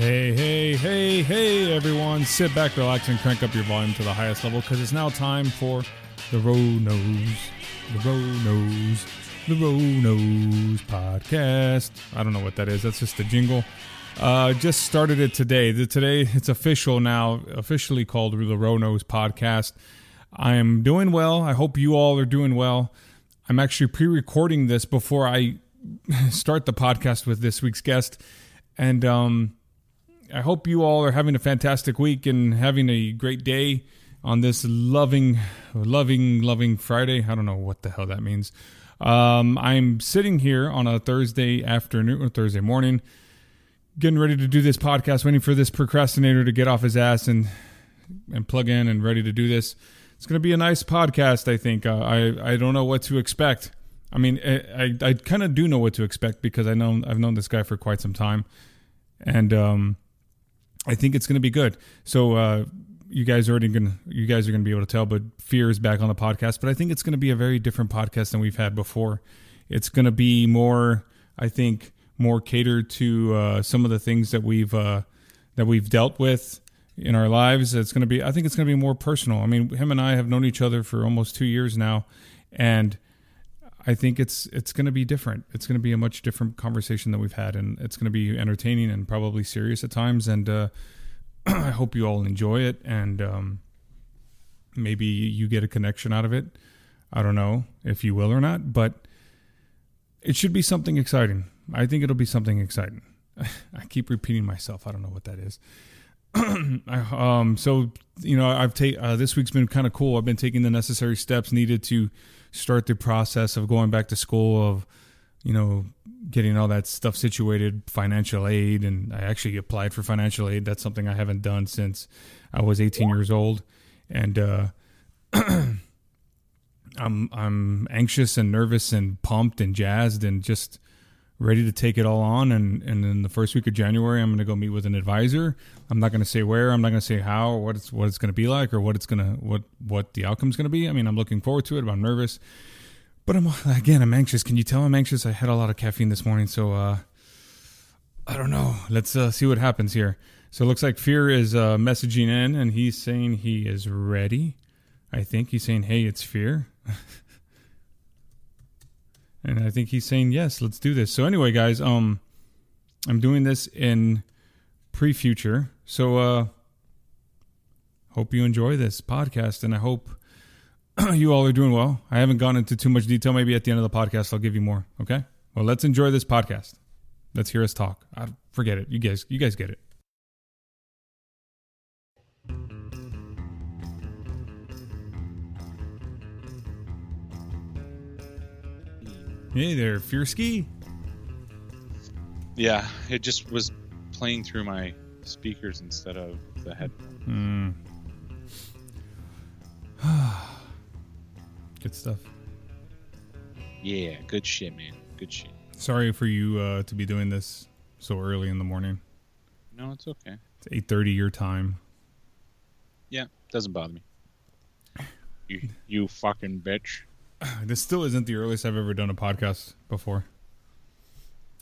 Hey, hey, hey, hey, everyone. Sit back, relax, and crank up your volume to the highest level because it's now time for the Row Nose, the Row Nose, the Row Nose podcast. I don't know what that is. That's just a jingle. Uh, just started it today. The, today it's official now, officially called the Row Nose podcast. I am doing well. I hope you all are doing well. I'm actually pre recording this before I start the podcast with this week's guest. And um, I hope you all are having a fantastic week and having a great day on this loving, loving, loving Friday. I don't know what the hell that means. Um, I'm sitting here on a Thursday afternoon or Thursday morning, getting ready to do this podcast, waiting for this procrastinator to get off his ass and and plug in and ready to do this. It's going to be a nice podcast, I think. Uh, I I don't know what to expect. I mean, I I, I kind of do know what to expect because I know I've known this guy for quite some time, and um, I think it's going to be good. So uh, you guys are already going you guys are going to be able to tell, but Fear is back on the podcast. But I think it's going to be a very different podcast than we've had before. It's going to be more, I think, more catered to uh, some of the things that we've uh, that we've dealt with in our lives. It's going to be, I think, it's going to be more personal. I mean, him and I have known each other for almost two years now, and I think it's it's going to be different. It's going to be a much different conversation that we've had, and it's going to be entertaining and probably serious at times. And uh, I hope you all enjoy it, and um, maybe you get a connection out of it. I don't know if you will or not, but it should be something exciting. I think it'll be something exciting. I keep repeating myself. I don't know what that is. um, so you know, I've taken uh, this week's been kind of cool. I've been taking the necessary steps needed to start the process of going back to school of you know getting all that stuff situated financial aid and i actually applied for financial aid. That's something i haven't done since i was 18 years old. And uh, i'm i'm anxious and nervous and pumped and jazzed and just ready to take it all on and and in the first week of january i'm going to go meet with an advisor. I'm not going to say where i'm not going to say how what it's what it's going to be like or what it's going to what what the outcome's going to be. I mean i'm looking forward to it but i'm nervous. But i'm again i'm anxious. Can you tell i'm anxious? I had a lot of caffeine this morning so uh i don't know. Let's uh, see what happens here. So it looks like fear is uh messaging in and he's saying he is ready. I think he's saying hey it's fear and I think he's saying yes, let's do this. So anyway, guys, um, I'm doing this in pre-future, so uh, hope you enjoy this podcast, and I hope you all are doing well. I haven't gone into too much detail. Maybe at the end of the podcast, I'll give you more. Okay. Well, let's enjoy this podcast. Let's hear us talk. I, forget it. You guys, you guys get it. Hey there, Fearski. Yeah, it just was playing through my speakers instead of the headphones. Hmm. Good stuff. Yeah, good shit, man. Good shit. Sorry for you uh, to be doing this so early in the morning. No, it's okay. It's eight thirty your time. Yeah, doesn't bother me. You, you fucking bitch. This still isn't the earliest I've ever done a podcast before.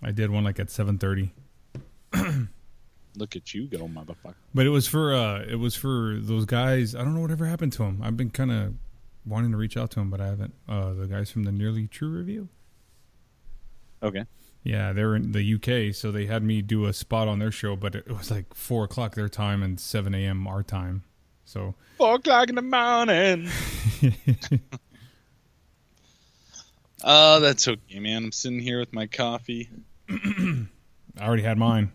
I did one like at seven thirty, Look at you go, motherfucker. but it was for uh, it was for those guys. I don't know whatever happened to them. I've been kind of wanting to reach out to them, but I haven't. Uh, the guys from the Nearly True review. Okay. Yeah, they're in the UK, so they had me do a spot on their show, but it was like four o'clock their time and seven a.m. our time. So Four o'clock in the morning. Oh, that's okay, man. I'm sitting here with my coffee. I already had mine.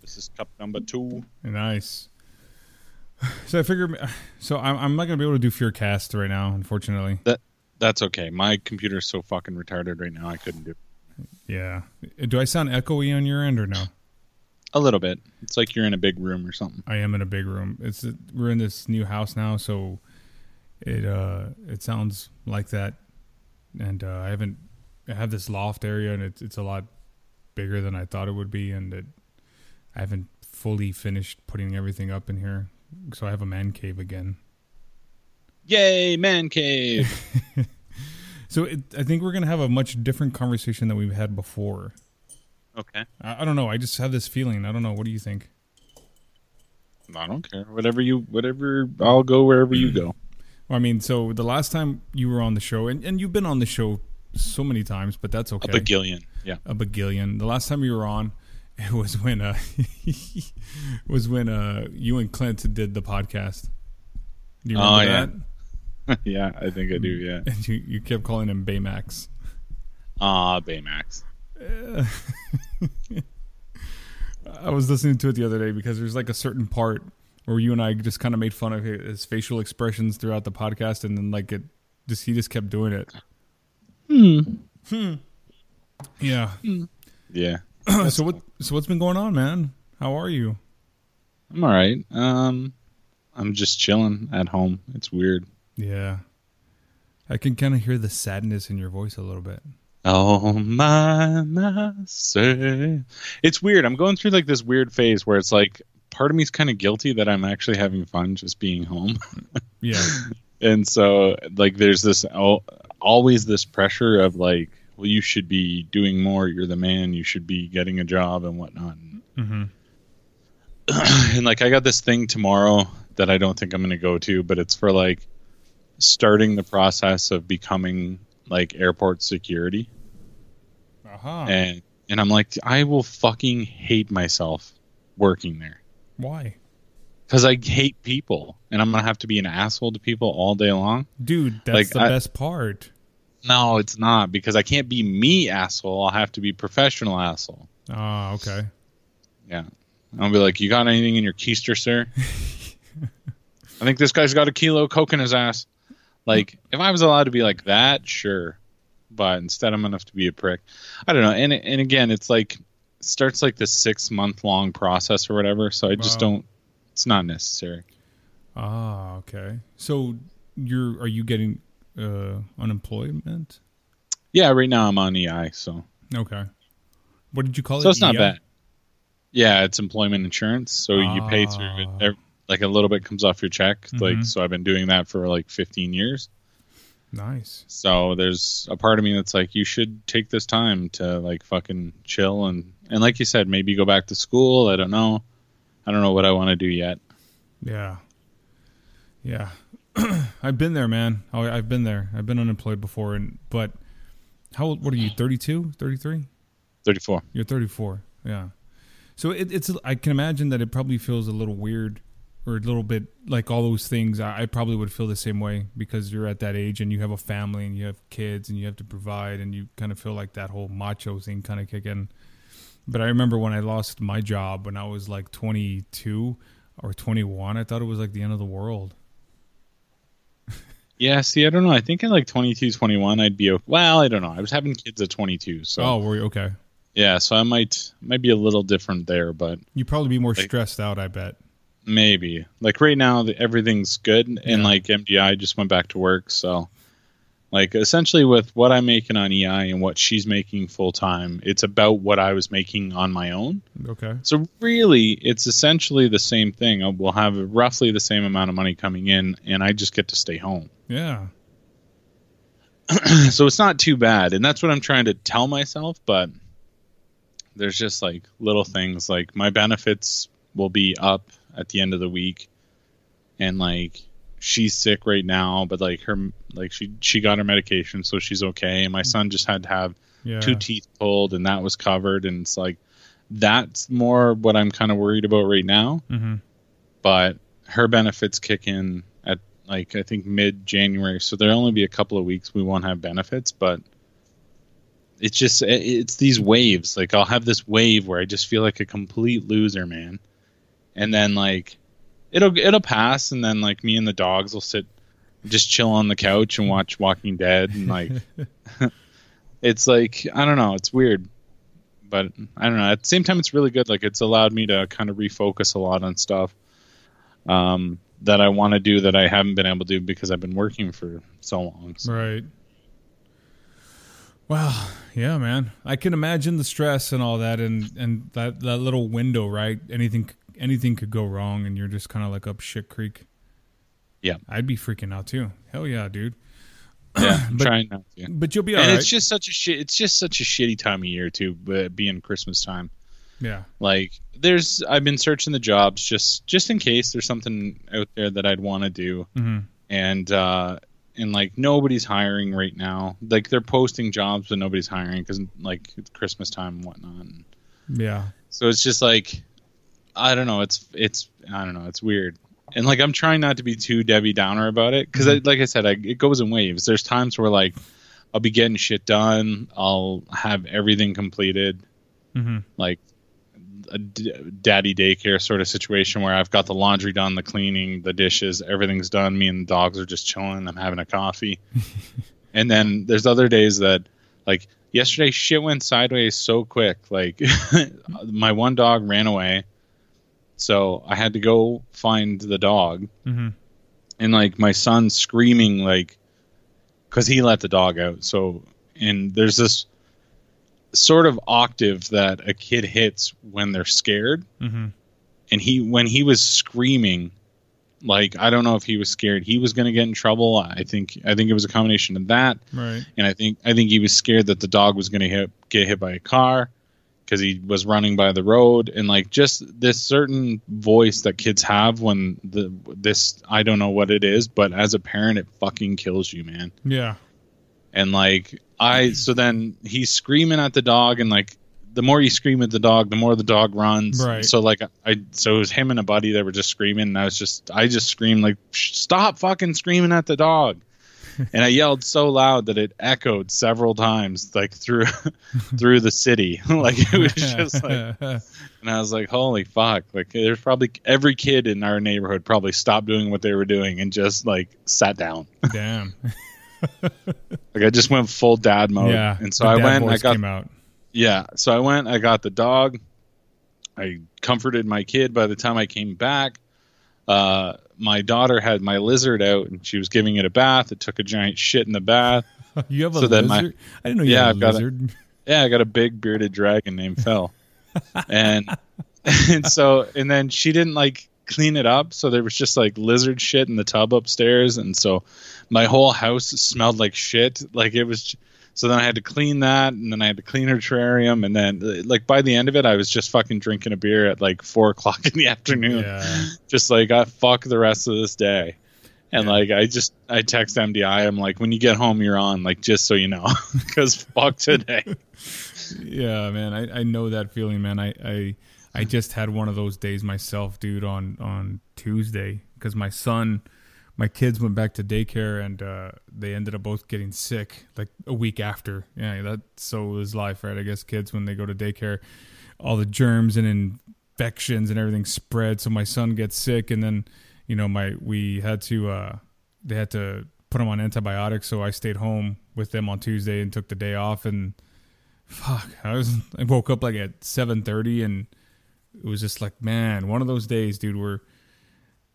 This is cup number two. Nice. So I figured, so I'm, I'm not gonna be able to do Fear Cast right now, unfortunately. That That's okay. My computer's so fucking retarded right now. I couldn't do it. Yeah. Do I sound echoey on your end or no? a little bit. It's like you're in a big room or something. I am in a big room. It's we're in this new house now, so it uh it sounds like that. And uh, I haven't I have this loft area, and it's it's a lot bigger than I thought it would be, and it, I haven't fully finished putting everything up in here, so I have a man cave again. Yay, man cave. So it, I think we're gonna have a much different conversation than we've had before. Okay. I, I don't know. I just have this feeling. I don't know. What do you think? I don't care. Whatever you, whatever. I'll go wherever you go. I mean, so the last time you were on the show, and, and you've been on the show so many times, but that's okay. A bagillion. Yeah. a bagillion. The last time you were on, it was when uh, was when uh, you and Clint did the podcast. Do you Oh, remember yeah. that? yeah, I think I do. Yeah. And you, you kept calling him Baymax. Ah, Baymax. I was listening to it the other day because there's like a certain part where you and I just kind of made fun of his facial expressions throughout the podcast, and then like it just he just kept doing it. Hmm. Hmm. Yeah. Yeah. so what? So what's been going on, man? How are you? I'm all right. Um, I'm just chilling at home. It's weird. Yeah. I can kind of hear the sadness in your voice a little bit. Oh my myself. It's weird. I'm going through like this weird phase where it's like part of me is kind of guilty that I'm actually having fun just being home. Yeah. and so like there's this always this pressure of like well you should be doing more you're the man you should be getting a job and whatnot hmm and like i got this thing tomorrow that i don't think i'm going to go to but it's for like starting the process of becoming like airport security Uh-huh. and and i'm like i will fucking hate myself working there Why? because i hate people and i'm going to have to be an asshole to people all day long Dude, that's Like, the I- best part. No, it's not because I can't be me asshole. I'll have to be professional asshole. Ah, okay. Yeah. I'll be like, "You got anything in your keister, sir?" I think this guy's got a kilo of coke in his ass. Like, if I was allowed to be like that, sure. But instead, I'm gonna have to be a prick. I don't know. And and again, it's like starts like this six month long process or whatever. So I just Wow. don't. It's not necessary. Ah, okay. So you're are you getting uh unemployment? Yeah. Right now, I'm on EI, so Okay. What did you call it? so it's not EI? bad. Yeah, it's employment insurance, so you pay through it. Ah. Like a little bit comes off your check. Like Mhm. so, I've been doing that for like 15 years. Nice. So there's a part of me that's like, you should take this time to like fucking chill and and like you said, maybe go back to school. I don't know. I don't know what I want to do yet. Yeah. Yeah. I've been there, man. Oh, I've been there. I've been unemployed before and but how old what are you? 32? 33? 34. You're 34. Yeah. So it, it's I can imagine that it probably feels a little weird or a little bit like all those things. I, I probably would feel the same way because you're at that age and you have a family and you have kids and you have to provide and you kind of feel like that whole macho thing kind of kick in. But I remember when I lost my job when I was like 22 or 21, I thought it was like the end of the world. Yeah, see, I don't know. I think at like 22, 21, I'd be well. I don't know. I was having kids at 22, so Oh, were you okay? yeah. So I might might be a little different there, but You'd probably be more Like- stressed out, I bet. Maybe like right now the, everything's good, and Yeah. like MDI just went back to work, so like essentially with what I'm making on EI and what she's making full time, it's about what I was making on my own. Okay. So really, it's essentially the same thing. Uh, We'll have roughly the same amount of money coming in, and I just get to stay home. Yeah. so it's not too bad, and that's what I'm trying to tell myself. But there's just like little things like my benefits will be up at the end of the week, and like she's sick right now, but like her like she she got her medication, so she's okay. And my son just had to have Yeah. two teeth pulled, and that was covered, and it's like that's more what I'm kind of worried about right now. Mhm. But her benefits kick in at like I think mid January, so there'll only be a couple of weeks we won't have benefits, but it's just it's these waves. Like I'll have this wave where I just feel like a complete loser, man, and then like it'll it'll pass, and then like me and the dogs will sit just chill on the couch and watch Walking Dead, and like it's like I don't know, it's weird, but I don't know. At the same time, it's really good. Like it's allowed me to kind of refocus a lot on stuff um, that I want to do that I haven't been able to do because I've been working for so long. So, Right. Well, yeah, man. I can imagine the stress and all that, and and that that little window, right? Anything anything could go wrong, and you're just kind of like up shit creek. Yeah. I'd be freaking out too. Hell yeah, dude. Yeah, But- trying not to. but you'll be and alright. it's just such a shit. It's just such a shitty time of year too, but being Christmas time. yeah. Like, there's I've been searching the jobs just just in case there's something out there that I'd want to do, hmm and uh, and like nobody's hiring right now. Like they're posting jobs, but nobody's hiring because like it's Christmas time and whatnot. Yeah. So it's just like I don't know. It's it's I don't know. It's weird. And like I'm trying not to be too Debbie Downer about it because, Mhm. like I said, I, it goes in waves. There's times where like I'll be getting shit done. I'll have everything completed, hmm like a d- daddy daycare sort of situation where I've got the laundry done, the cleaning, the dishes, everything's done. Me and the dogs are just chilling. I'm having a coffee. and then there's other days that like yesterday shit went sideways so quick. Like my one dog ran away. So I had to go find the dog. Hmm and like my son screaming like because he let the dog out. So and there's this sort of octave that a kid hits when they're scared. Hmm and he when he was screaming like i don't know if he was scared he was going to get in trouble. I think i think it was a combination of that. Right. and i think i think he was scared that the dog was going to hit get hit by a car because he was running by the road and like just this certain voice that kids have when the this I don't know what it is, but as a parent it fucking kills you, man. Yeah. And like I so then he's screaming at the dog and like the more you scream at the dog, the more the dog runs. Right. So like I so it was him and a buddy that were just screaming and I was just I just screamed like stop fucking screaming at the dog. And I yelled so loud that it echoed several times like through through the city. like it was just like and I was like, holy fuck. Like there's probably every kid in our neighborhood probably stopped doing what they were doing and just like sat down. Damn. Like I just went full dad mode. yeah. And so I went, I got came out. yeah. So I went, I got the dog. I comforted my kid by the time I came back. Uh, my daughter had my lizard out and she was giving it a bath. It took a giant shit in the bath. You have a So then my- lizard? I didn't know you Yeah, had a got a- lizard. Yeah, I got a big bearded dragon named Phil. and and so and then she didn't like clean it up, so there was just like lizard shit in the tub upstairs and so my whole house smelled like shit. Like it was so then I had to clean that and then I had to clean her terrarium and then like by the end of it I was just fucking drinking a beer at like four o'clock in the afternoon. Yeah. Just like I fuck the rest of this day. And Yeah. like I just I text MDI I'm like when you get home you're on like just so you know because fuck today. Yeah, man, I, I know that feeling, man. I, I I just had one of those days myself, dude, on on Tuesday because my son, my kids went back to daycare and uh, they ended up both getting sick like a week after. Yeah, that so is life, right? I guess kids when they go to daycare, all the germs and infections and everything spread. So my son gets sick, and then you know my we had to uh, they had to put him on antibiotics, so I stayed home with them on Tuesday and took the day off and fuck i was i woke up like at 7.30 and it was just like man one of those days dude where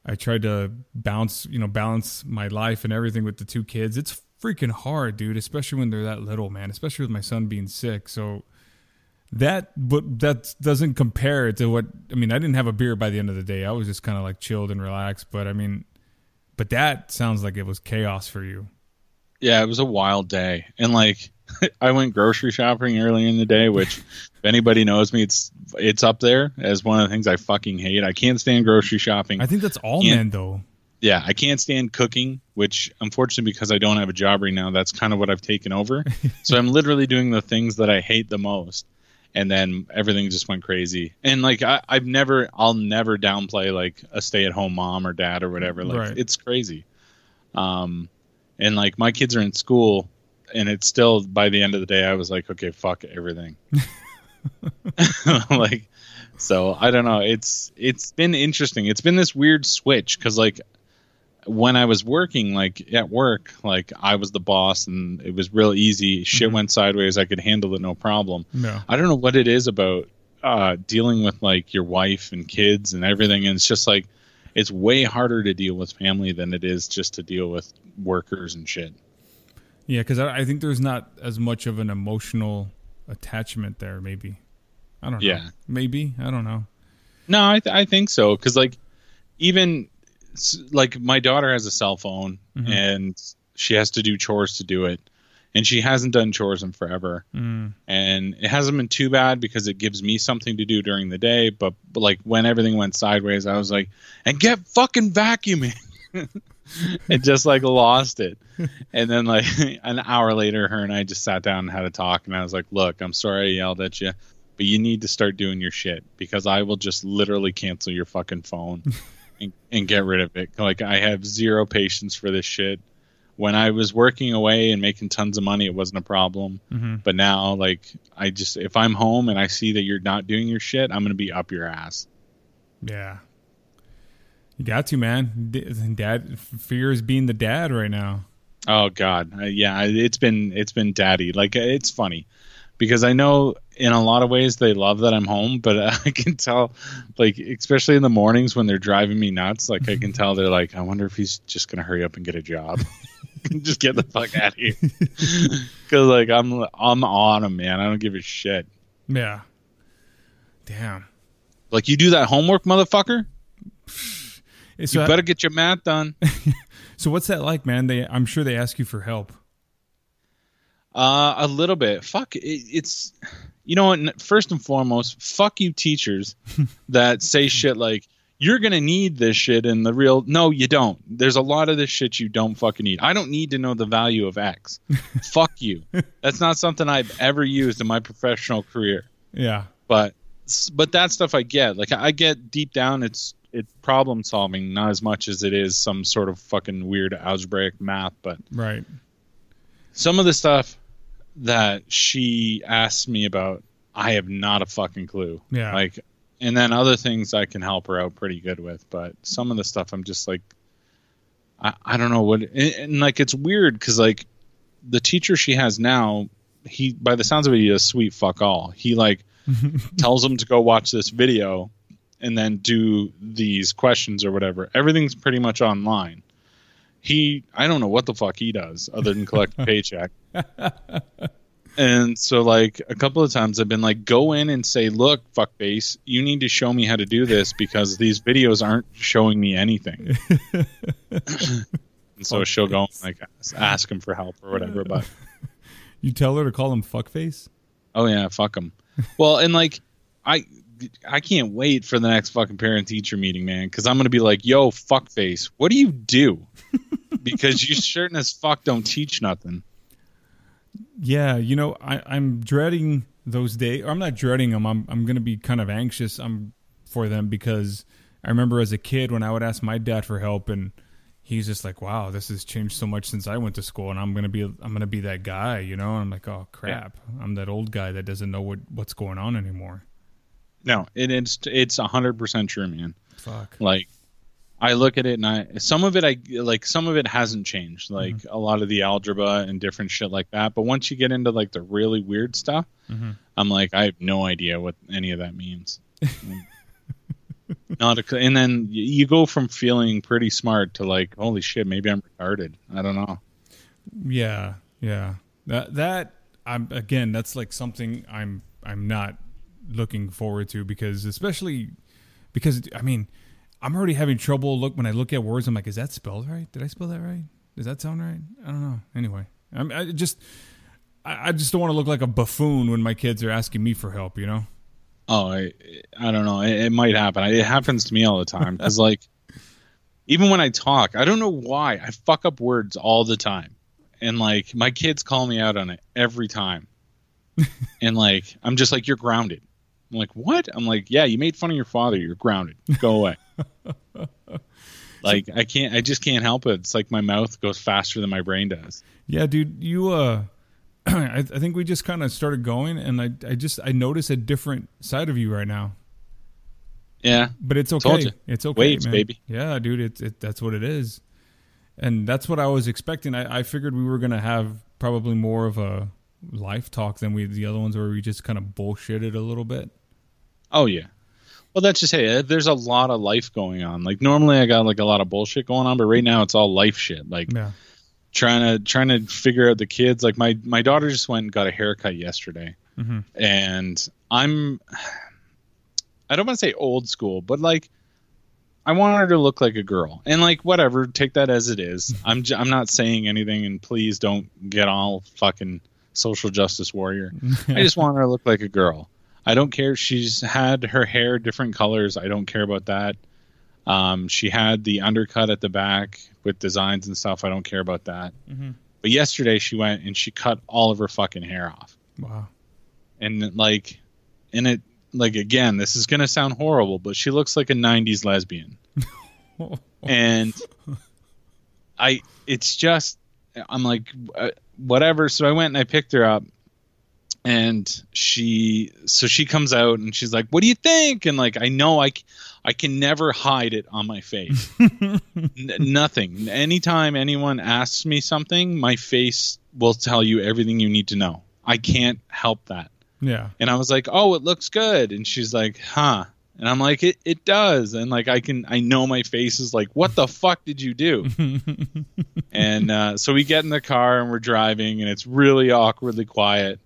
i tried to bounce you know balance my life and everything with the two kids. It's freaking hard dude especially when they're that little man especially with my son being sick. So that but that doesn't compare to what i mean i didn't have a beer by the end of the day. I was just kind of like chilled and relaxed but i mean but that sounds like it was chaos for you. Yeah, it was a wild day. And like I went grocery shopping earlier in the day, which if anybody knows me, it's it's up there as one of the things I fucking hate. I can't stand grocery shopping. i think that's all Yeah. men though yeah, I can't stand cooking, which unfortunately because I don't have a job right now, that's kind of what I've taken over. so I'm literally doing the things that I hate the most. And then everything just went crazy. And like I, I've never I'll never downplay like a stay at home mom or dad or whatever. Like Right. it's crazy. Um and like my kids are in school and it's still by the end of the day I was like, okay, fuck everything. like so I don't know. It's it's been interesting. It's been this weird switch cuz like when I was working like at work, like I was the boss and it was real easy. Shit Mhm. went sideways, I could handle it no problem. no I don't know what it is about uh, dealing with like your wife and kids and everything. And it's just like it's way harder to deal with family than it is just to deal with workers and shit. Yeah, because I, I think there's not as much of an emotional attachment there. Maybe I don't know. Yeah. maybe I don't know. No, I, th- I think so because like even like my daughter has a cell phone Mhm. and she has to do chores to do it. And she hasn't done chores in forever. Mm. And it hasn't been too bad because it gives me something to do during the day. But, but like when everything went sideways, I was like, and get fucking vacuuming. and just like lost it. And then like an hour later, her and I just sat down and had a talk. And I was like, look, I'm sorry I yelled at you, but you need to start doing your shit because I will just literally cancel your fucking phone and, and get rid of it. Like I have zero patience for this shit. When I was working away and making tons of money, it wasn't a problem. hmm But now, like, I just if I'm home and I see that you're not doing your shit, I'm gonna be up your ass. Yeah. You got to, man. Dad fears being the dad right now. Oh God, uh, yeah, it's been it's been daddy. Like it's funny because I know in a lot of ways they love that I'm home, but I can tell, like especially in the mornings when they're driving me nuts, like I can tell they're like, I wonder if he's just gonna hurry up and get a job, just get the fuck out of here, because like I'm I'm on him, man. I don't give a shit. Yeah. Damn. Like you do that homework, motherfucker. So, You better get your math done. so what's that like, man? They, I'm sure they ask you for help. Uh, a little bit. Fuck. It, it's you know what? First and foremost, fuck you teachers that say shit like you're gonna need this shit in the real. No, you don't. There's a lot of this shit you don't fucking need. I don't need to know the value of X. fuck you. That's not something I've ever used in my professional career. Yeah. But but that stuff I get. Like I get deep down, it's it's problem solving, not as much as it is some sort of fucking weird algebraic math. But Right. some of the stuff that she asked me about, I have not a fucking clue. Yeah. Like, and then other things I can help her out pretty good with, but some of the stuff I'm just like, I, I don't know what, and, and like it's weird because like the teacher she has now, he by the sounds of it, he does sweet fuck all. He like tells them to go watch this video and then do these questions or whatever. Everything's pretty much online. He, I don't know what the fuck he does other than collect a paycheck. and so, like, a couple of times I've been like, go in and say, look, fuckface, you need to show me how to do this because these videos aren't showing me anything. and so she'll go and, like ask him for help or whatever. But You tell her to call him fuckface? Oh yeah, fuck him. well, and like I I can't wait for the next fucking parent teacher meeting, man, because I'm gonna be like, yo, fuckface, what do you do? because you certain as fuck don't teach nothing. Yeah, you know, I, I'm dreading those days. I'm not dreading them. I'm I'm gonna be kind of anxious. I'm for them because I remember as a kid when I would ask my dad for help, and he's just like, "Wow, this has changed so much since I went to school." And I'm gonna be I'm gonna be that guy, you know. And I'm like, "Oh crap, I'm that old guy that doesn't know what what's going on anymore." No, it, it's it's hundred percent true, man. Fuck. Like I look at it and I some of it I like some of it hasn't changed, like a lot of the algebra and different shit like that. But once you get into like the really weird stuff, Mhm. I'm like I have no idea what any of that means. Not a, and then you go from feeling pretty smart to like holy shit, maybe I'm retarded. I don't know. Yeah, yeah. That that I'm again. That's like something I'm I'm not looking forward to because especially because I mean I'm already having trouble look when I look at words. I'm like, is that spelled right? Did I spell that right? Does that sound right? I don't know. Anyway, I'm I just I, I just don't want to look like a buffoon when my kids are asking me for help. You know? Oh, I, I don't know. It, it might happen. It happens to me all the time because, like, even when I talk, I don't know why I fuck up words all the time, and like my kids call me out on it every time, and like I'm just like, "You're grounded." I'm like, "What?" I'm like, "Yeah, you made fun of your father. You're grounded. Go away." like I can't. I just can't help it. It's like my mouth goes faster than my brain does. Yeah, dude. You uh. I, I think we just kind of started going, and I, I just I notice a different side of you right now. Yeah, But it's okay. It's okay, Waves, man. baby. Yeah, dude. It's it, that's what it is, and that's what I was expecting. I, I figured we were gonna have probably more of a life talk than we the other ones where we just kind of bullshitted a little bit. Oh yeah. Well, that's just hey. There's a lot of life going on. Like normally, I got like a lot of bullshit going on, but right now it's all life shit. Like Yeah. trying to trying to figure out the kids. Like my my daughter just went and got a haircut yesterday, hmm and I'm I don't want to say old school, but like I want her to look like a girl, and like whatever, take that as it is. I'm j- I'm not saying anything, and please don't get all fucking social justice warrior. I just want her to look like a girl. I don't care. She's had her hair different colors. I don't care about that. Um, she had the undercut at the back with designs and stuff. I don't care about that. Mhm. But yesterday she went and she cut all of her fucking hair off. Wow. And like, and it like again, this is gonna sound horrible, but she looks like a '90s lesbian. and I, it's just, I'm like, uh, whatever. So I went and I picked her up, and she, so she comes out and she's like, "What do you think?" And like, I know i can never hide it on my face. N- nothing. Anytime anyone asks me something, my face will tell you everything you need to know. I can't help that. Yeah. And I was like, "Oh, it looks good." And she's like, "Huh." And I'm like, "It it does." And like I can I know my face is like, "What the fuck did you do?" and uh, so we get in the car and we're driving and it's really awkwardly quiet.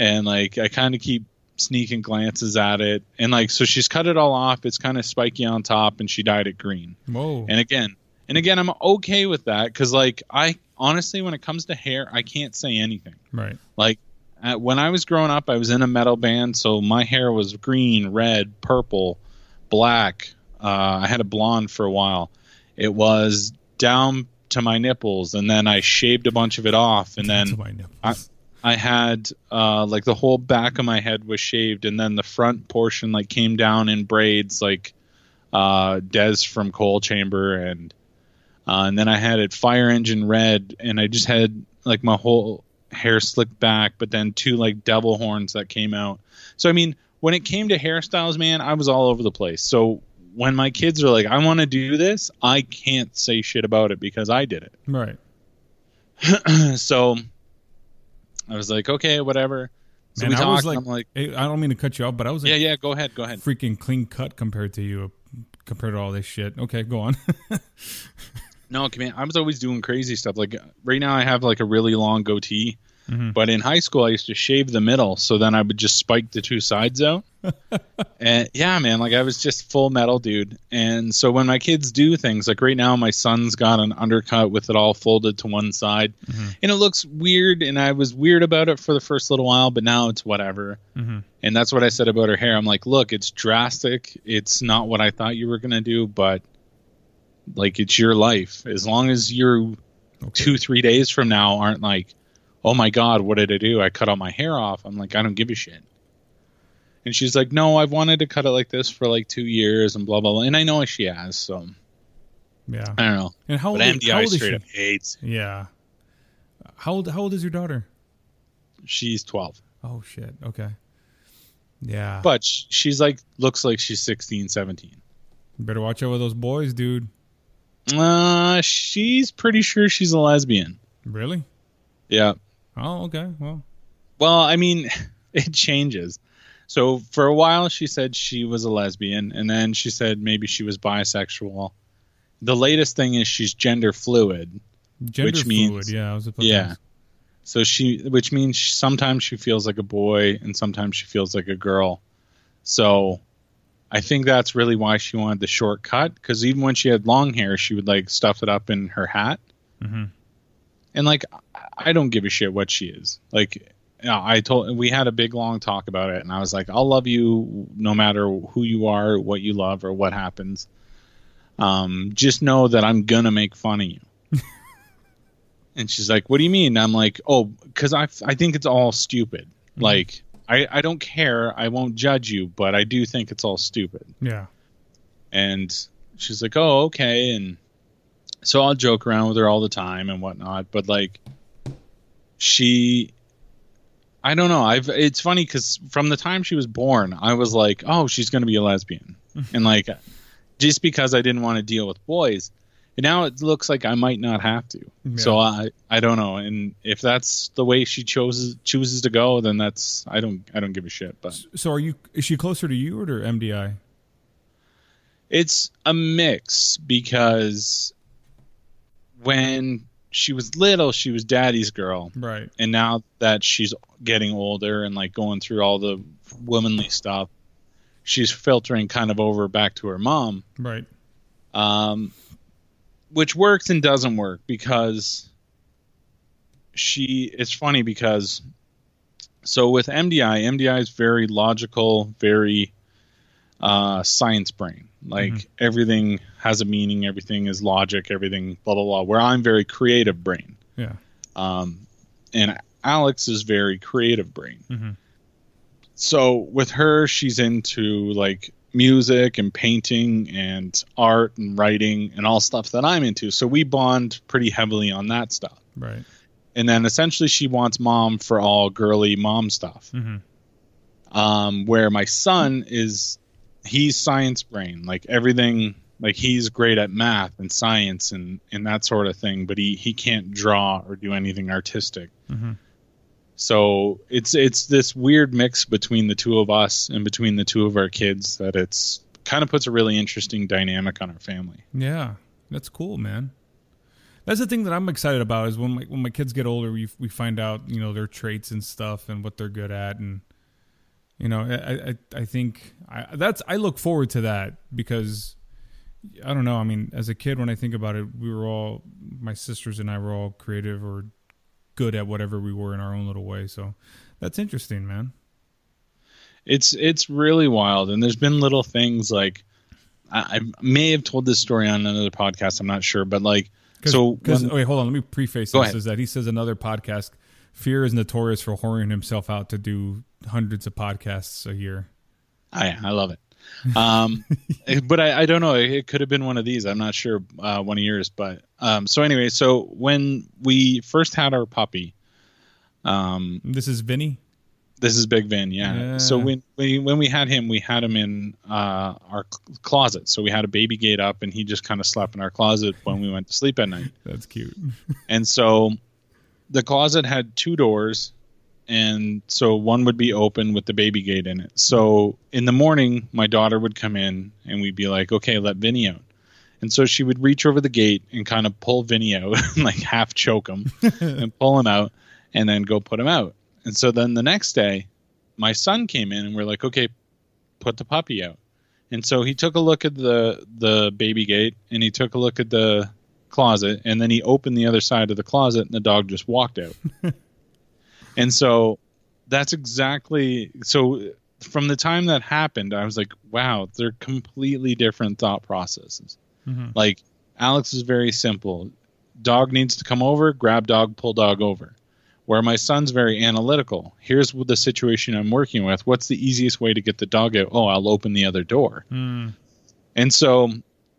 And like I kind of keep sneaking glances at it. And like so she's cut it all off. It's kind of spiky on top and she dyed it green. Whoa. And again, and again I'm okay with that cuz like I honestly when it comes to hair, I can't say anything. right. Like uh, when I was growing up, I was in a metal band, so my hair was green, red, purple, black. Uh, I had a blonde for a while. It was down to my nipples, and then I shaved a bunch of it off, and then my nipples. I- had uh, like the whole back of my head was shaved, and then the front portion like came down in braids, like uh, Dez from Coal Chamber, and uh, and then I had it fire engine red, and I just had like my whole hair slicked back, but then two like devil horns that came out. So I mean, when it came to hairstyles, man, I was all over the place. So when my kids are like, "I want to do this," I can't say shit about it because I did it. right. so I was like, okay, whatever. So Man, we I was like, I'm like, Hey, I don't mean to cut you off, but I was like yeah, yeah, go ahead, go ahead. freaking clean cut compared to you, compared to all this shit. Okay, go on. No, man, I was always doing crazy stuff. Like right now, I have like a really long goatee, Mhm. but in high school, I used to shave the middle, so then I would just spike the two sides out. and yeah, man, like I was just full metal dude. And so when my kids do things, like right now, my son's got an undercut with it all folded to one side, Mhm. and it looks weird. And I was weird about it for the first little while, but now it's whatever. Mhm. And that's what I said about her hair. I'm like, look, it's drastic. It's not what I thought you were gonna do, but like it's your life. As long as you're Okay. two, three days from now aren't like, oh my god, what did I do? I cut all my hair off. I'm like, I don't give a shit. And she's like, no, I've wanted to cut it like this for like two years and blah blah blah. And I know she has, so Yeah. I don't know. And how old, But is- how MDI old is straight she? up hates. Yeah. How old? How old is your daughter? She's twelve. Oh shit. Okay. Yeah. but she's like looks like she's 16, 17. you better watch out with those boys, dude. Uh, she's pretty sure she's a lesbian. Really? Yeah. Oh, okay. Well, Well, I mean, it changes. So for a while, she said she was a lesbian, and then she said maybe she was bisexual. The latest thing is she's gender fluid. gender Which means- fluid. Yeah, I was Yeah. So she, which means sometimes she feels like a boy, and sometimes she feels like a girl. So I think that's really why she wanted the short cut, because even when she had long hair, she would like stuff it up in her hat. Mhm. And like I- don't give a shit what she is. Like I told we had a big long talk about it, and I was like, I'll love you no matter who you are, what you love, or what happens. Um, just know that I'm gonna make fun of you. and she's like, "What do you mean?" I'm like, "Oh, because I I think it's all stupid. Like I I don't care. I won't judge you, but I do think it's all stupid." Yeah. And she's like, "Oh, okay." And so I'll joke around with her all the time and whatnot. But like, she, I don't know. I've it's funny because from the time she was born, I was like, "Oh, she's going to be a lesbian," and like, just because I didn't want to deal with boys. And now it looks like I might not have to. So I I don't know. And if that's the way she chooses chooses to go, then that's I don't I don't give a shit. But So are you? Is she closer to you or to MDI? It's a mix because when she was little, she was daddy's girl. Right. And now that she's getting older and like going through all the womanly stuff, she's filtering kind of over back to her mom. Right. um, which works and doesn't work because she. It's funny because so with MDI, MDI is very logical, very uh, science brain. Like Mhm. everything has a meaning, everything is logic, everything blah blah blah. Where I'm very creative brain. Yeah. Um, and Alex is very creative brain. Mhm. So with her, she's into like music and painting and art and writing and all stuff that I'm into. So we bond pretty heavily on that stuff. Right. And then essentially she wants mom for all girly mom stuff. hmm Um, where my son is, he's science brain, like everything, like he's great at math and science and, and that sort of thing, but he, he can't draw or do anything artistic. hmm So it's it's this weird mix between the two of us and between the two of our kids that it's kind of puts a really interesting dynamic on our family. Yeah, that's cool, man. That's the thing that I'm excited about is when my when my kids get older, we we find out you know their traits and stuff and what they're good at, and you know I I, I think I, that's I look forward to that because I don't know. I mean, as a kid, when I think about it, we were all my sisters and I were all creative or good at whatever we were in our own little way. So that's interesting, man. It's it's really wild, and there's been little things like I, I may have told this story on another podcast. I'm not sure, but like Cause, so cause, when- wait, hold on. Let me preface this: ahead. is that he says another podcast. Fear is notorious for whoring himself out to do hundreds of podcasts a year. I I love it. Um, but I, I don't know. It, could have been one of these. I'm not sure. Uh, one of yours, but um, so anyway. So when we first had our puppy, um, This is Vinny. This is Big Vin, yeah. Yeah. So when we when we had him, we had him in uh, our closet. So we had a baby gate up, and he just kind of slept in our closet when we went to sleep at night. That's cute. And so the closet had two doors, and so one would be open with the baby gate in it. So in the morning, my daughter would come in, and we'd be like, "Okay, let Vinny out." And so she would reach over the gate and kind of pull Vinny out, like half choke him, and pull him out, and then go put him out. And so then the next day, my son came in, and we're like, "Okay, put the puppy out." And so he took a look at the the baby gate, and he took a look at the closet, and then he opened the other side of the closet, and the dog just walked out. and so that's exactly so. From the time that happened, I was like, "Wow, they're completely different thought processes." Mhm. Like Alex is very simple. Dog needs to come over, grab dog, pull dog over. Where my son's very analytical. Here's the situation I'm working with. What's the easiest way to get the dog out? Oh, I'll open the other door. Mm, And so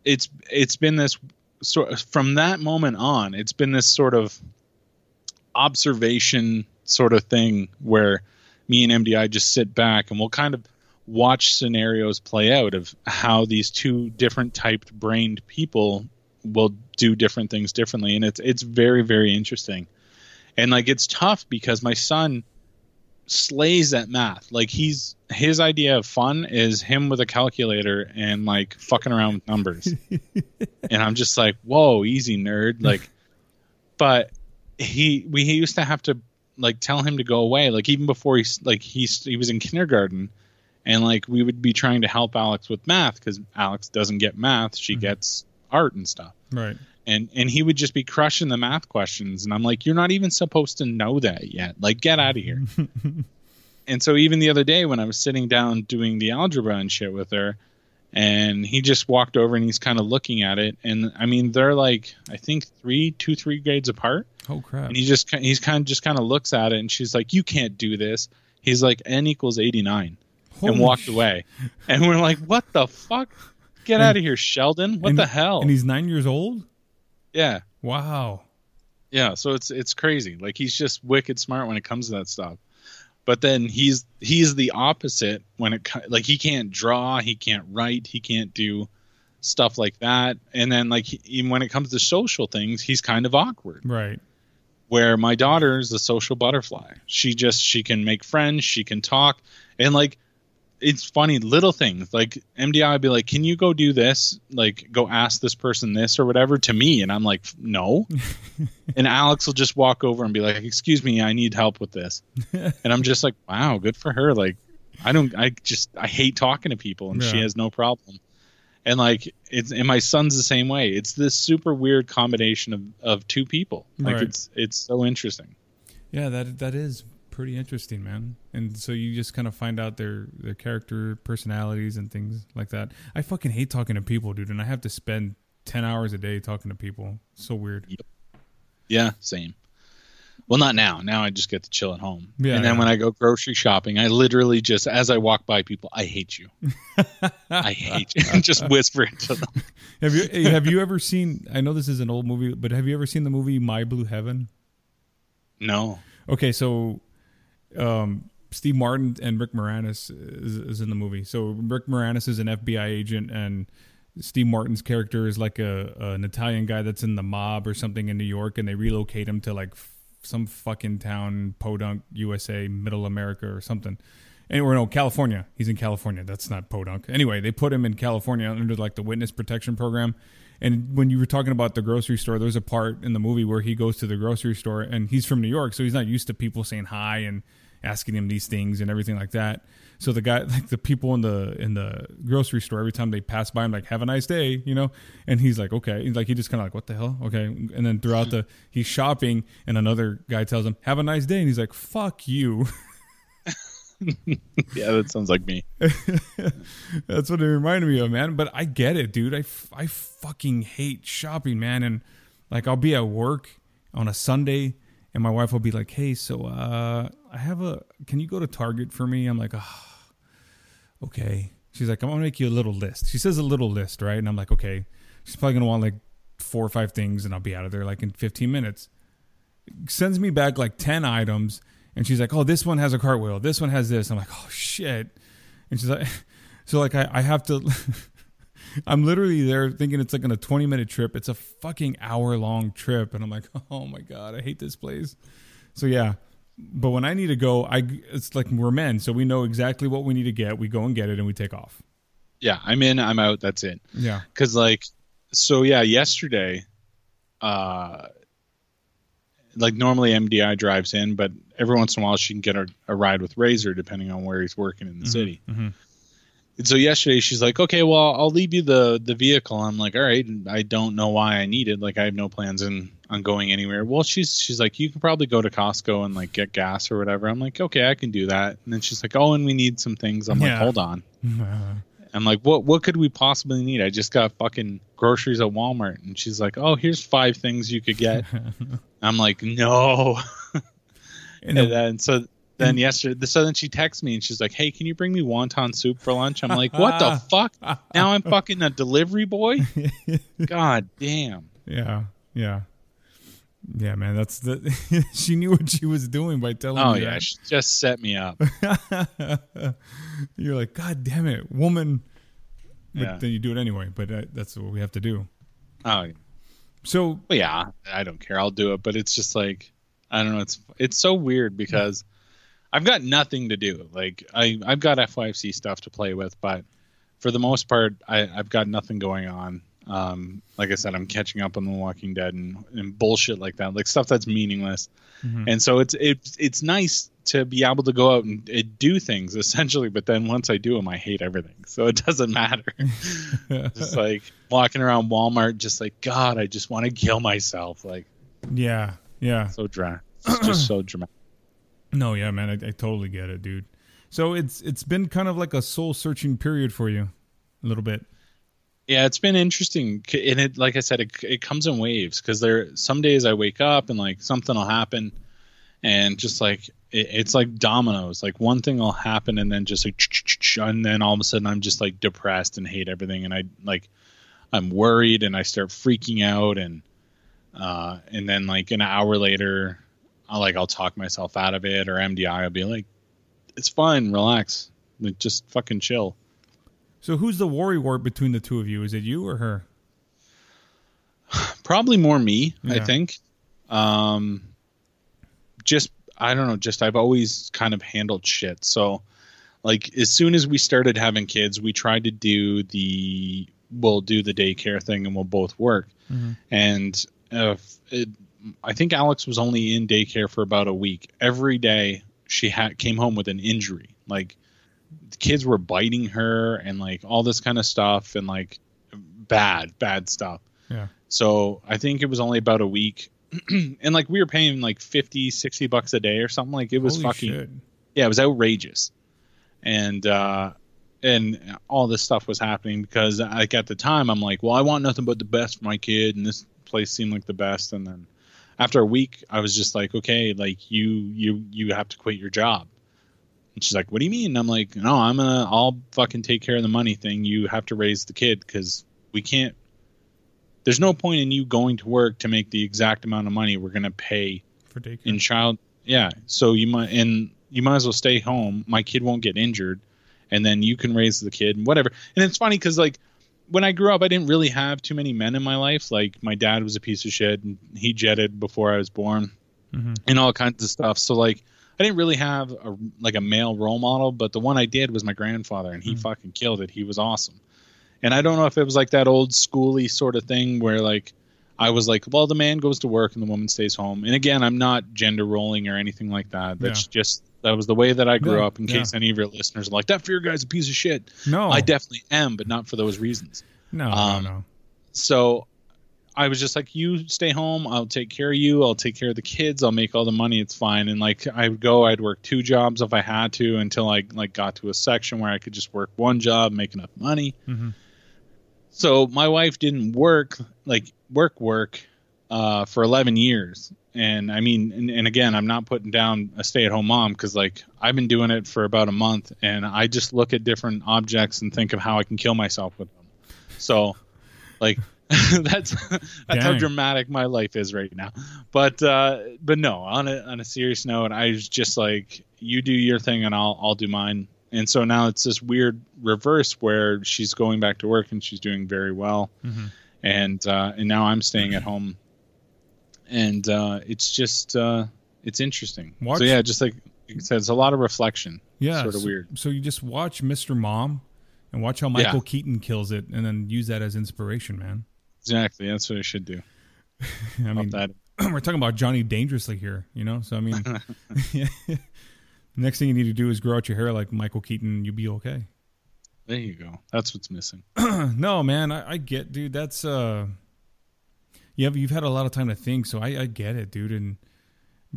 it's it's been this sort from that moment on, it's been this sort of observation sort of thing where me and MDI just sit back and we'll kind of watch scenarios play out of how these two different typed brained people will do different things differently and it's it's very very interesting. And like it's tough because my son slays at math. Like he's his idea of fun is him with a calculator and like fucking around with numbers. and I'm just like, whoa, easy nerd. Like, but he we he used to have to like tell him to go away. Like even before he's like he's he was in kindergarten, and like we would be trying to help Alex with math because Alex doesn't get math. She Mhm. gets art and stuff right. And and he would just be crushing the math questions. And i'm like you're not even supposed to know that yet. Like get out of here. And so even the other day when i was sitting down doing the algebra and shit with her and he just walked over and he's kind of looking at it. And i mean they're like i think three two three grades apart. Oh crap. and he just he's kind of just kind of looks at it and she's like you can't do this. He's like n equals 89 Holy and walked away. And we're like what the fuck? Get And- out of here sheldon. What and- the hell? And he's nine years old. Yeah Wow. Yeah, so it's it's crazy. Like he's just wicked smart when it comes to that stuff. But then he's he's the opposite when it like he can't draw, he can't write, he can't do stuff like that. And then like he, when it comes to social things, he's kind of awkward. Right. Where my daughter is the social butterfly. She just she can make friends, she can talk, and like it's funny little things like MDI would be like, "Can you go do this? Like, go ask this person this or whatever to me," and I'm like, "No." and Alex will just walk over and be like, "Excuse me, I need help with this," and I'm just like, "Wow, good for her." Like, I don't, I just, I hate talking to people, and she has no problem. and like it's and my son's the same way. It's this super weird combination of of two people. Like Right. it's it's so interesting. Yeah, that that is pretty interesting, man. And so you just kind of find out their their character, personalities, and things like that. I fucking hate talking to people, dude, and I have to spend ten hours a day talking to people. So weird. Yeah, same. Well, not now. Now I just get to chill at home. Yeah, and then yeah. when I go grocery shopping, I literally just, as I walk by people, I hate you. I hate you. and just whisper it to them. Have you have you ever seen? I know this is an old movie, but have you ever seen the movie My Blue Heaven? No. Okay, so um, Steve Martin and Rick Moranis is, is in the movie. So Rick Moranis is an FBI agent, and Steve Martin's character is like a an Italian guy that's in the mob or something in New York, and they relocate him to like f- some fucking town, Podunk, USA, Middle America or something. Anyway, no, California. He's in California. That's not Podunk. Anyway, they put him in California under like the witness protection program. And when you were talking about the grocery store, there's a part in the movie where he goes to the grocery store and he's from New York, so he's not used to people saying hi and asking him these things and everything like that. So the guy, like the people in the in the grocery store, every time they pass by him, like "Have a nice day," you know, and he's like, "Okay," He's like he just kind of like, "What the hell?" Okay, and then throughout the he's shopping, and another guy tells him, "Have a nice day," and he's like, "Fuck you." Yeah, that sounds like me. That's what it reminded me of, man. But I get it, dude. I, f- I fucking hate shopping, man. And like, I'll be at work on a Sunday, and my wife will be like, "Hey, so uh, I have a. Can you go to Target for me?" I'm like, "Ah, okay." She's like, "I'm gonna make you a little list." She says a little list, right? And I'm like, "Okay." She's probably gonna want like four or five things, and I'll be out of there like in 15 minutes. Sends me back like 10 items, and she's like, "Oh, this one has a cartwheel. This one has this." I'm like, "Oh shit." And she's like, so like I, I have to, I'm literally there thinking it's like on a 20 minute trip. It's a fucking hour long trip. And I'm like, oh my God, I hate this place. So yeah. But when I need to go, I, it's like we're men. So we know exactly what we need to get. We go and get it and we take off. Yeah, I'm in, I'm out. That's it. Yeah. Because, like, so yeah, yesterday, uh, like normally MDI drives in, but every once in a while she can get a, a ride with Razor depending on where he's working in the city. mhm. And so yesterday she's like, okay, well, I'll leave you the the vehicle. I'm like, all right, I don't know why I need it. Like, I have no plans in on going anywhere. Well, she's she's like, you can probably go to Costco and like get gas or whatever. I'm like, okay, I can do that. And then she's like, oh, and we need some things. I'm Yeah. like, hold on. I'm like, what what could we possibly need? I just got fucking groceries at Walmart. And she's like, oh, here's five things you could get. I'm like, no. and And, then, then so then yesterday, so then she texts me and she's like, hey, can you bring me wonton soup for lunch? I'm like, what the fuck? Now I'm fucking a delivery boy? God damn. yeah. Yeah. Yeah, man. That's the, she knew what she was doing by telling me. Oh me yeah, that. she just set me up. You're like, God damn it, woman. But Yeah. then you do it anyway. But uh, that's what we have to do. Oh So well, yeah, I don't care. I'll do it, but it's just like I don't know. It's it's so weird because I've got nothing to do. Like I I've got F5C stuff to play with, but for the most part, I I've got nothing going on. Um, like I said, I'm catching up on The Walking Dead and, and bullshit like that, like stuff that's meaningless. Mhm. And so it's it's it's nice to be able to go out and, and do things essentially, but then once I do them, I hate everything, so it doesn't matter. just like walking around Walmart, just like God, I just want to kill myself. Like yeah, yeah. so dry, it's just so dramatic. No, yeah, man. I, I totally get it, dude. So it's it's been kind of like a soul searching period for you, a little bit. Yeah, it's been interesting, and it like I said, it, it comes in waves because there some days I wake up and like something will happen, and just like it, it's like dominoes. Like one thing will happen, and then just like and then all of a sudden I'm just like depressed and hate everything, and I like I'm worried and I start freaking out, and uh, and then like an hour later, I'll like I'll talk myself out of it, or MDI i'll be like, it's fine, relax, like just fucking chill. So who's the worry wart between the two of you? Is it you or her? probably more me i think um just i don't know just i've always kind of handled shit so like as soon as we started having kids we tried to do the we'll do the daycare thing and we'll both work Mhm. and uh, it, i think alex was only in daycare for about a week every day she had came home with an injury like kids were biting her and like all this kind of stuff and like bad, bad stuff. Yeah. So I think it was only about a week. and like we were paying like 50, 60 bucks a day or something. Like it was Holy fucking shit. yeah, it was outrageous. And uh and all this stuff was happening because like at the time I'm like, well, I want nothing but the best for my kid and this place seemed like the best and then after a week I was just like, okay, like you you you have to quit your job. And she's like, "What do you mean?" And I'm like, "No, I'm gonna I'll fucking take care of the money thing. You have to raise the kid cuz we can't there's no point in you going to work to make the exact amount of money we're going to pay For daycare. in child yeah so you might and you might as well stay home my kid won't get injured and then you can raise the kid and whatever and it's funny because like when i grew up i didn't really have too many men in my life like my dad was a piece of shit and he jetted before i was born Mhm. and all kinds of stuff so like i didn't really have a like a male role model but the one i did was my grandfather and he Mhm. fucking killed it he was awesome and i don't know if it was like that old schooly sort of thing where like I was like, well, the man goes to work and the woman stays home. And again, I'm not gender rolling or anything like that. That's just that was the way that I grew Yeah, up. In yeah. case any of your listeners are like, that fear guy's a piece of shit. No. I definitely am, but not for those reasons. no, um, no, no. So I was just like, you stay home. I'll take care of you. I'll take care of the kids. I'll make all the money. It's fine. And like I would go, I'd work two jobs if I had to until I like got to a section where I could just work one job, make enough money. Mhm. So my wife didn't work like work work uh, for 11 years. And I mean, and, and again, I'm not putting down a stay at home mom because like I've been doing it for about a month and I just look at different objects and think of how I can kill myself with them. So like that's that's how dramatic my life is right now. But uh but no, on a on a serious note, I was just like you do your thing and I'll I'll do mine. And so now it's this weird reverse where she's going back to work and she's doing very well Mhm. and uh, and now I'm staying at home, and uh, it's just uh, it's interesting. Watch- So yeah, just like like I said, it's a lot of reflection. Yeah. sort of so, weird. So you just watch Mr. Mom and watch how Michael Keaton kills it and then use that as inspiration, man. Exactly, that's what I should do. I mean, that we're talking about Johnny Dangerously here, you know? So, I mean, next thing you need to do is grow out your hair like Michael Keaton you'll be okay. there you go. That's what's missing. no, man, I, I get, dude. That's, uh, yeah, but you've had a lot of time to think. So I, I get it, dude. And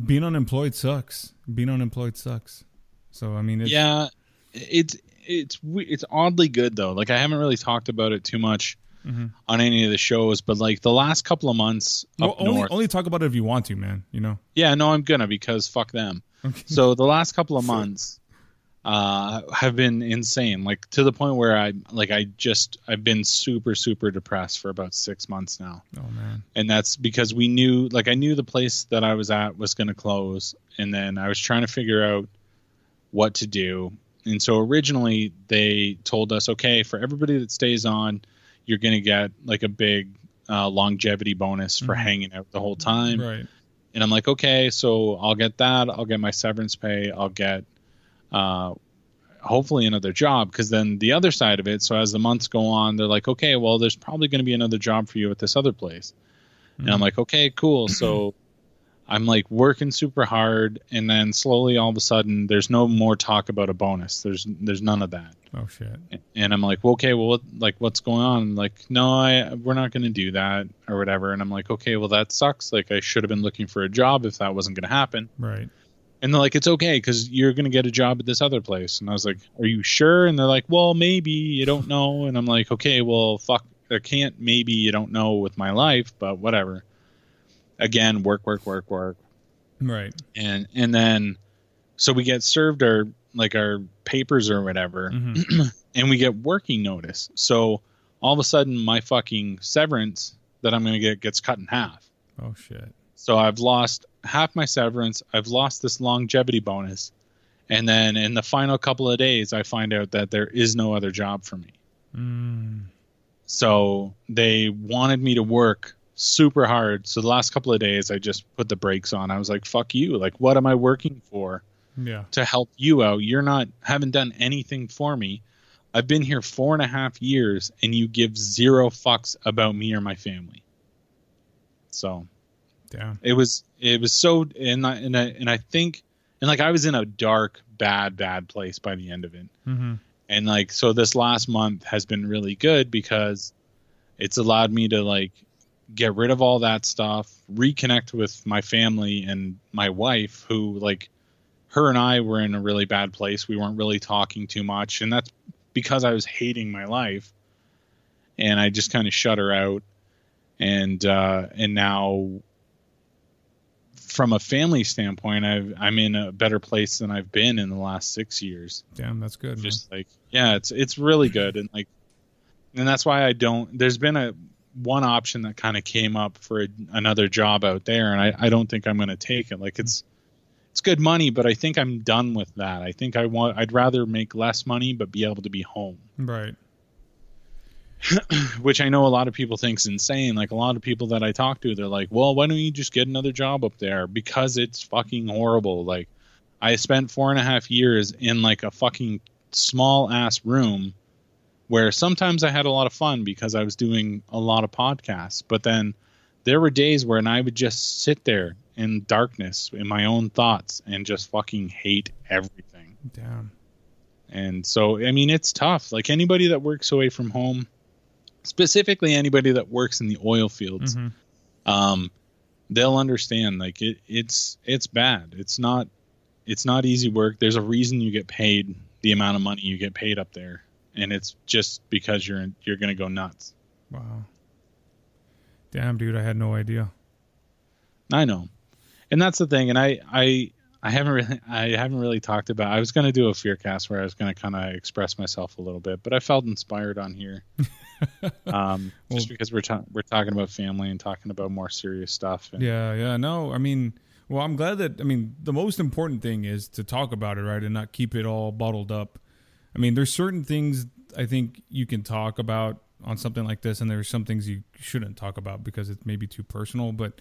being unemployed sucks. Being unemployed sucks. So, I mean, it's, yeah, it's it's it's oddly good though. Like I haven't really talked about it too much Mhm. on any of the shows, but like the last couple of months Well, only, north. only talk about it if you want to, man. You know? yeah, no, I'm gonna because fuck them. Okay. so the last couple of months uh have been insane like to the point where i like i just i've been super super depressed for about six months now Oh, man. and that's because we knew like i knew the place that i was at was going to close and then i was trying to figure out what to do and so originally they told us okay for everybody that stays on you're going to get like a big uh, longevity bonus for Mhm. hanging out the whole time Right. and I'm like, okay, so I'll get that. I'll get my severance pay. I'll get, uh, hopefully another job. Because then the other side of it. So as the months go on, they're like, okay, well, there's probably going to be another job for you at this other place. And I'm like, okay, cool. So I'm like working super hard, and then slowly, all of a sudden, there's no more talk about a bonus. There's there's none of that. Oh, shit. And I'm like, well, okay, well, what, like, what's going on? Like, no, I, we're not going to do that or whatever. And I'm like, okay, well, that sucks. Like, I should have been looking for a job if that wasn't going to happen. Right. And they're like, it's okay because you're going to get a job at this other place. And I was like, are you sure? And they're like, well, maybe you don't know. And I'm like, okay, well, fuck, I can't. Maybe you don't know with my life, but whatever. Again, work, work, work, work Right. and and then so we get served our like our papers or whatever Mhm. and we get working notice so all of a sudden my fucking severance that i'm going to get gets cut in half Oh, shit. so i've lost half my severance i've lost this longevity bonus and then in the final couple of days i find out that there is no other job for me Mm. so they wanted me to work super hard so the last couple of days i just put the brakes on i was like fuck you like what am i working for Yeah. to help you out. You're not haven't done anything for me. I've been here four and a half years, and you give zero fucks about me or my family. So Damn. it was it was so and I, and I, and I think and like I was in a dark, bad, bad place by the end of it. Mm-hmm. And like so, this last month has been really good because it's allowed me to like get rid of all that stuff, reconnect with my family and my wife, who like her and I were in a really bad place. We weren't really talking too much, and that's because I was hating my life, and I just kind of shut her out, and uh, and now. From a family standpoint, I've, I'm in a better place than I've been in the last six years. Damn, that's good. Just man. like, yeah, it's it's really good, and like, and that's why I don't. There's been a one option that kind of came up for a, another job out there, and I, I don't think I'm going to take it. Like it's it's good money, but I think I'm done with that. I think I want I'd rather make less money but be able to be home. Right. Which I know a lot of people think's insane. Like a lot of people that I talk to, they're like, "Well, why don't you just get another job up there?" Because it's fucking horrible. Like I spent four and a half years in like a fucking small ass room where sometimes I had a lot of fun because I was doing a lot of podcasts, but then there were days when I would just sit there in darkness in my own thoughts and just fucking hate everything. Damn. And so, I mean, it's tough. Like anybody that works away from home, specifically anybody that works in the oil fields, mm-hmm. um, they'll understand. Like it, it's it's bad. It's not it's not easy work. There's a reason you get paid the amount of money you get paid up there, and it's just because you're you're gonna go nuts. Wow. Damn, dude, I had no idea. I know, and that's the thing. And I, I, I haven't really, I haven't really talked about. I was going to do a fear cast where I was going to kind of express myself a little bit, but I felt inspired on here, um, well, just because we're ta- we're talking about family and talking about more serious stuff. And, yeah, yeah. No, I mean, well, I'm glad that. I mean, the most important thing is to talk about it, right, and not keep it all bottled up. I mean, there's certain things I think you can talk about on something like this, and there's some things you shouldn't talk about because it's maybe too personal. But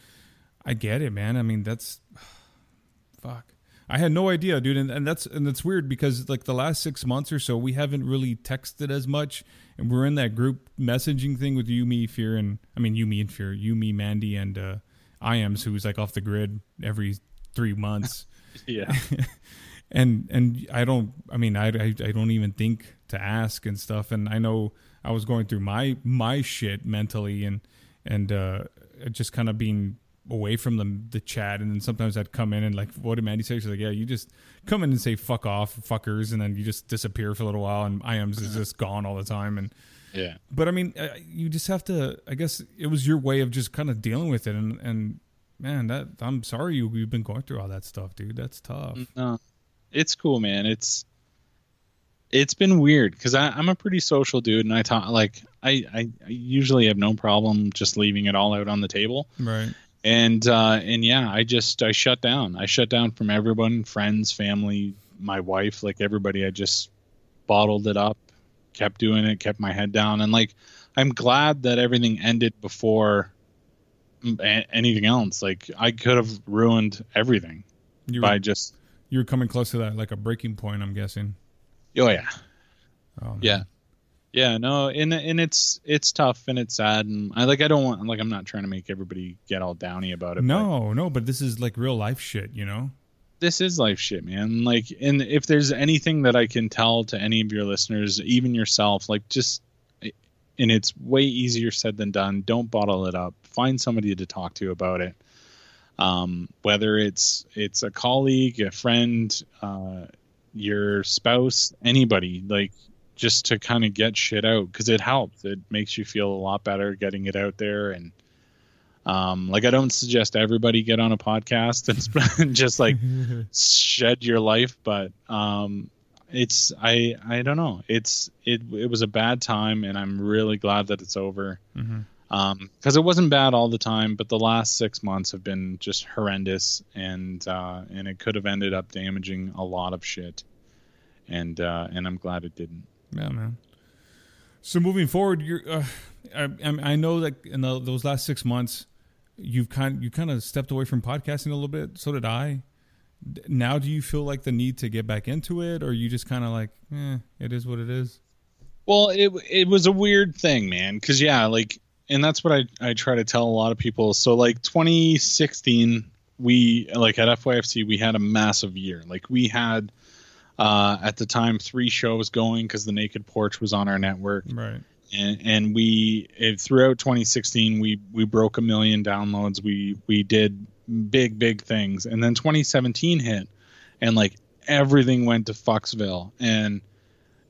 I get it, man. I mean, that's fuck. I had no idea, dude, and, and that's and that's weird because like the last six months or so, we haven't really texted as much, and we're in that group messaging thing with you, me, fear, and I mean you, me, and fear, you, me, Mandy, and uh, Iams, who's like off the grid every three months. yeah. and and I don't. I mean, I, I I don't even think to ask and stuff, and I know I was going through my my shit mentally and and uh, just kind of being away from the the chat and then sometimes I'd come in and like what did Mandy say? She's like, Yeah, you just come in and say fuck off, fuckers, and then you just disappear for a little while and IAMS is just gone all the time and yeah. But I mean, uh, you just have to. I guess it was your way of just kind of dealing with it, and and man, that I'm sorry you you've been going through all that stuff, dude. That's tough. No, it's cool, man. It's it's been weird because I'm a pretty social dude, and I talk like I, I, I usually have no problem just leaving it all out on the table. Right. And uh, and yeah, I just I shut down. I shut down from everyone, friends, family, my wife, like everybody. I just bottled it up, kept doing it, kept my head down, and like I'm glad that everything ended before anything else. Like I could have ruined everything you by just. You were coming close to that, like a breaking point. I'm guessing. Oh yeah. Oh, yeah. Yeah, no, and and it's it's tough and it's sad and I like I don't want like I'm not trying to make everybody get all downy about it. No, no, but this is like real life shit, you know. This is life shit, man. Like, and if there's anything that I can tell to any of your listeners, even yourself, like just, and it's way easier said than done. Don't bottle it up. Find somebody to talk to about it. Um, whether it's it's a colleague, a friend, uh, your spouse, anybody, like just to kind of get shit out because it helps. It makes you feel a lot better getting it out there. And um, like, I don't suggest everybody get on a podcast and just like shed your life, but um, it's I I don't know. It's it it was a bad time, and I'm really glad that it's over. Mm-hmm because um, it wasn't bad all the time, but the last six months have been just horrendous, and uh, and it could have ended up damaging a lot of shit, and uh, and I'm glad it didn't. Yeah, man. So moving forward, you're uh, I, I know that in the, those last six months, you've kind you kind of stepped away from podcasting a little bit. So did I. Now, do you feel like the need to get back into it, or you just kind of like, eh, it is what it is? Well, it it was a weird thing, man. Because yeah, like and that's what I, I try to tell a lot of people. So like 2016, we like at FYFC we had a massive year. Like we had uh, at the time three shows going because the Naked Porch was on our network. Right. and, and we eh, throughout 2016 we we broke a million downloads. We we did big big things, and then 2017 hit, and like everything went to Foxville, and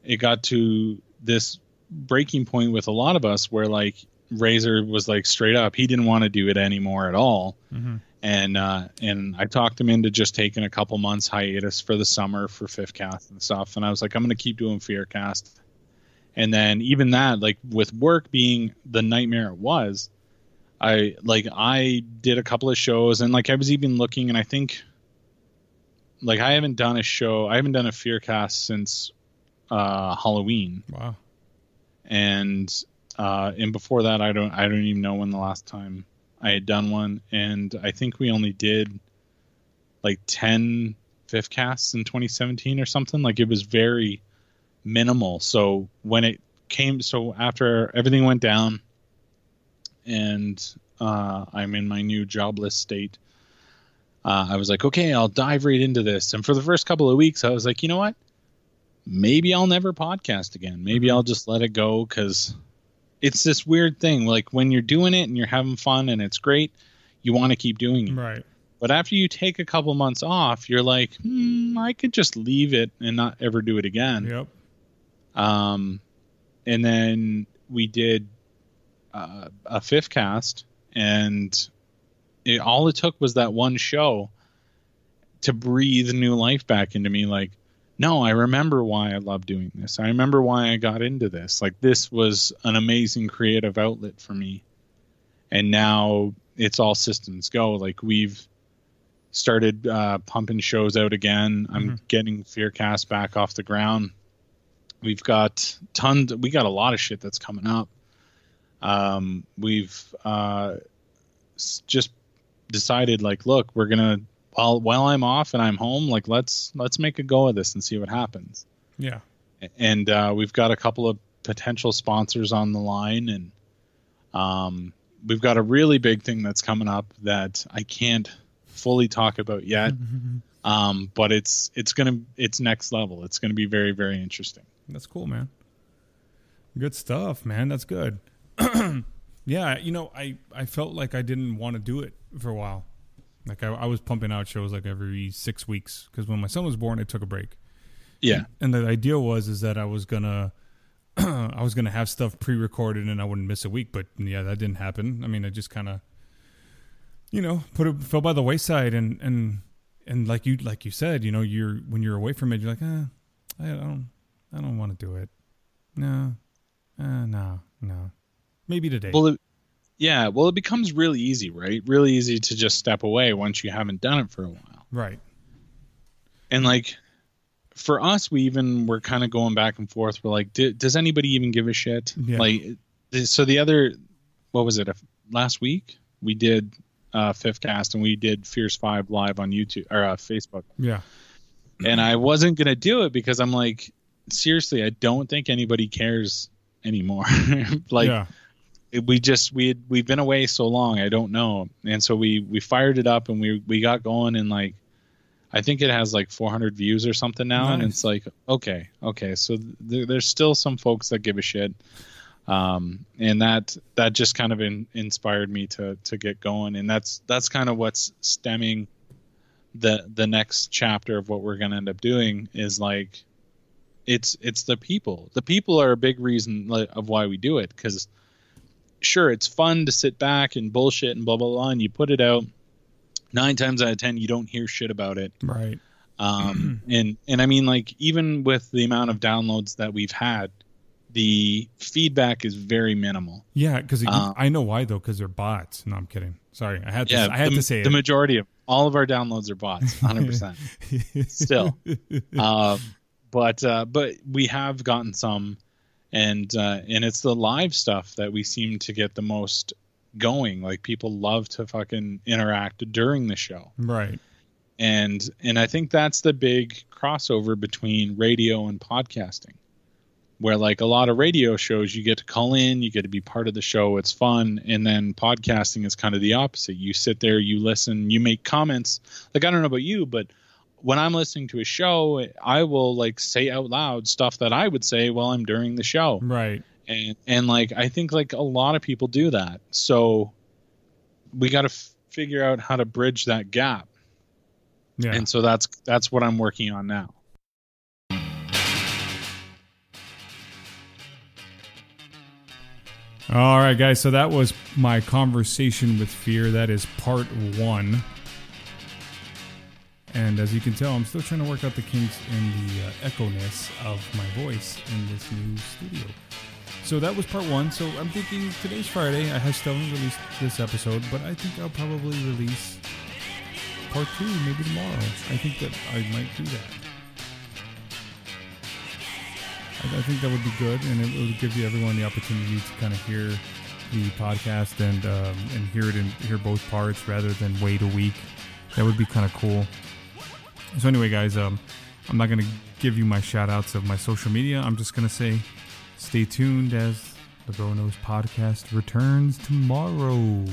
it got to this breaking point with a lot of us where like Razor was like straight up he didn't want to do it anymore at all. Mhm. And uh, and I talked him into just taking a couple months hiatus for the summer for fifth cast and stuff. And I was like, I'm gonna keep doing Fearcast. And then even that, like with work being the nightmare it was, I like I did a couple of shows and like I was even looking and I think like I haven't done a show I haven't done a Fearcast since uh Halloween Wow. and uh, and before that, I don't I don't even know when the last time I had done one, and I think we only did like 10 fifth casts in 2017 or something. Like it was very minimal. So when it came, so after everything went down, and uh, I'm in my new jobless state. Uh, I was like, okay, I'll dive right into this. And for the first couple of weeks, I was like, you know what? Maybe I'll never podcast again. Maybe I'll just let it go because it's this weird thing. Like when you're doing it and you're having fun and it's great, you want to keep doing it. Right. But after you take a couple months off, you're like, hmm, I could just leave it and not ever do it again. Yep. Um, and then we did uh, a fifth cast, and it, all it took was that one show to breathe new life back into me. Like, no, I remember why I love doing this. I remember why I got into this. Like, this was an amazing creative outlet for me. And now it's all systems go. Like, we've started uh, pumping shows out again. I'm Mhm. getting Fearcast back off the ground. We've got tons. We got a lot of shit that's coming up. Um, we've uh, just decided, like, look, we're gonna while while I'm off and I'm home, like, let's let's make a go of this and see what happens. Yeah. And uh, we've got a couple of potential sponsors on the line, and um, we've got a really big thing that's coming up that I can't fully talk about yet. Um, but it's it's gonna it's next level. It's gonna be very very interesting. That's cool, man. Good stuff, man. That's good. yeah, you know, I I felt like I didn't want to do it for a while. Like I, I was pumping out shows like every six weeks because when my son was born, I took a break. Yeah, And the idea was is that I was gonna I was gonna have stuff pre-recorded and I wouldn't miss a week. But yeah, that didn't happen. I mean, I just kind of you know put it fell by the wayside and and and like you like you said, you know, you're when you're away from it, you're like, eh, I don't I don't want to do it. No, uh, no, no. Maybe today. well, it, yeah, well, it becomes really easy, right? Really easy to just step away once you haven't done it for a while. right. And like for us, we even were kind of going back and forth. We're like, "D- does anybody even give a shit? Yeah. Like, so the other, what was it? Last week we did uh, fifth cast and we did Fierce Five live on YouTube or uh, Facebook. Yeah. and I wasn't gonna do it because I'm like, seriously, I don't think anybody cares anymore. like yeah. It- we just we had, we've been away so long, I don't know, and so we we fired it up and we we got going and like. I think it has like 400 views or something now, and it's like okay, okay. So th- there's still some folks that give a shit, um, and that that just kind of in, inspired me to to get going, and that's that's kind of what's stemming the the next chapter of what we're going to end up doing is like it's it's the people. The people are a big reason of why we do it because sure it's fun to sit back and bullshit and blah blah blah and you put it out nine times out of ten you don't hear shit about it Right. um and and i mean like even with the amount of downloads that we've had the feedback is very minimal Yeah, because Uh, I know why though, because they're bots. No, I'm kidding. Sorry, I had to. yeah I had the, to say it. the it. majority of all of our downloads are bots 100% still. uh, but uh, but we have gotten some, and uh, and it's the live stuff that we seem to get the most going. Like people love to fucking interact during the show, right. and and I think that's the big crossover between radio and podcasting. Where like a lot of radio shows, you get to call in, you get to be part of the show, it's fun, and then podcasting is kind of the opposite. You sit there, you listen, you make comments. Like I don't know about you, but when I'm listening to a show, I will like say out loud stuff that I would say while I'm during the show. Right. and and like I think like a lot of people do that. So we got to f- figure out how to bridge that gap. Yeah. And so that's that's what I'm working on now. All right, guys. So that was my conversation with fear. That is part one. And as you can tell, I'm still trying to work out the kinks in the uh, echo-ness of my voice in this new studio. So that was part one. So I'm thinking today's Friday. I have still released this episode, but I think I'll probably release part two maybe tomorrow. I think that I might do that. I, I think that would be good, and it would give you everyone the opportunity to kind of hear the podcast and um, and hear it and hear both parts rather than wait a week. That would be kind of cool. So anyway, guys, um, I'm not gonna give you my shout outs of my social media. I'm just gonna say, stay tuned as the Bro Knows podcast returns tomorrow.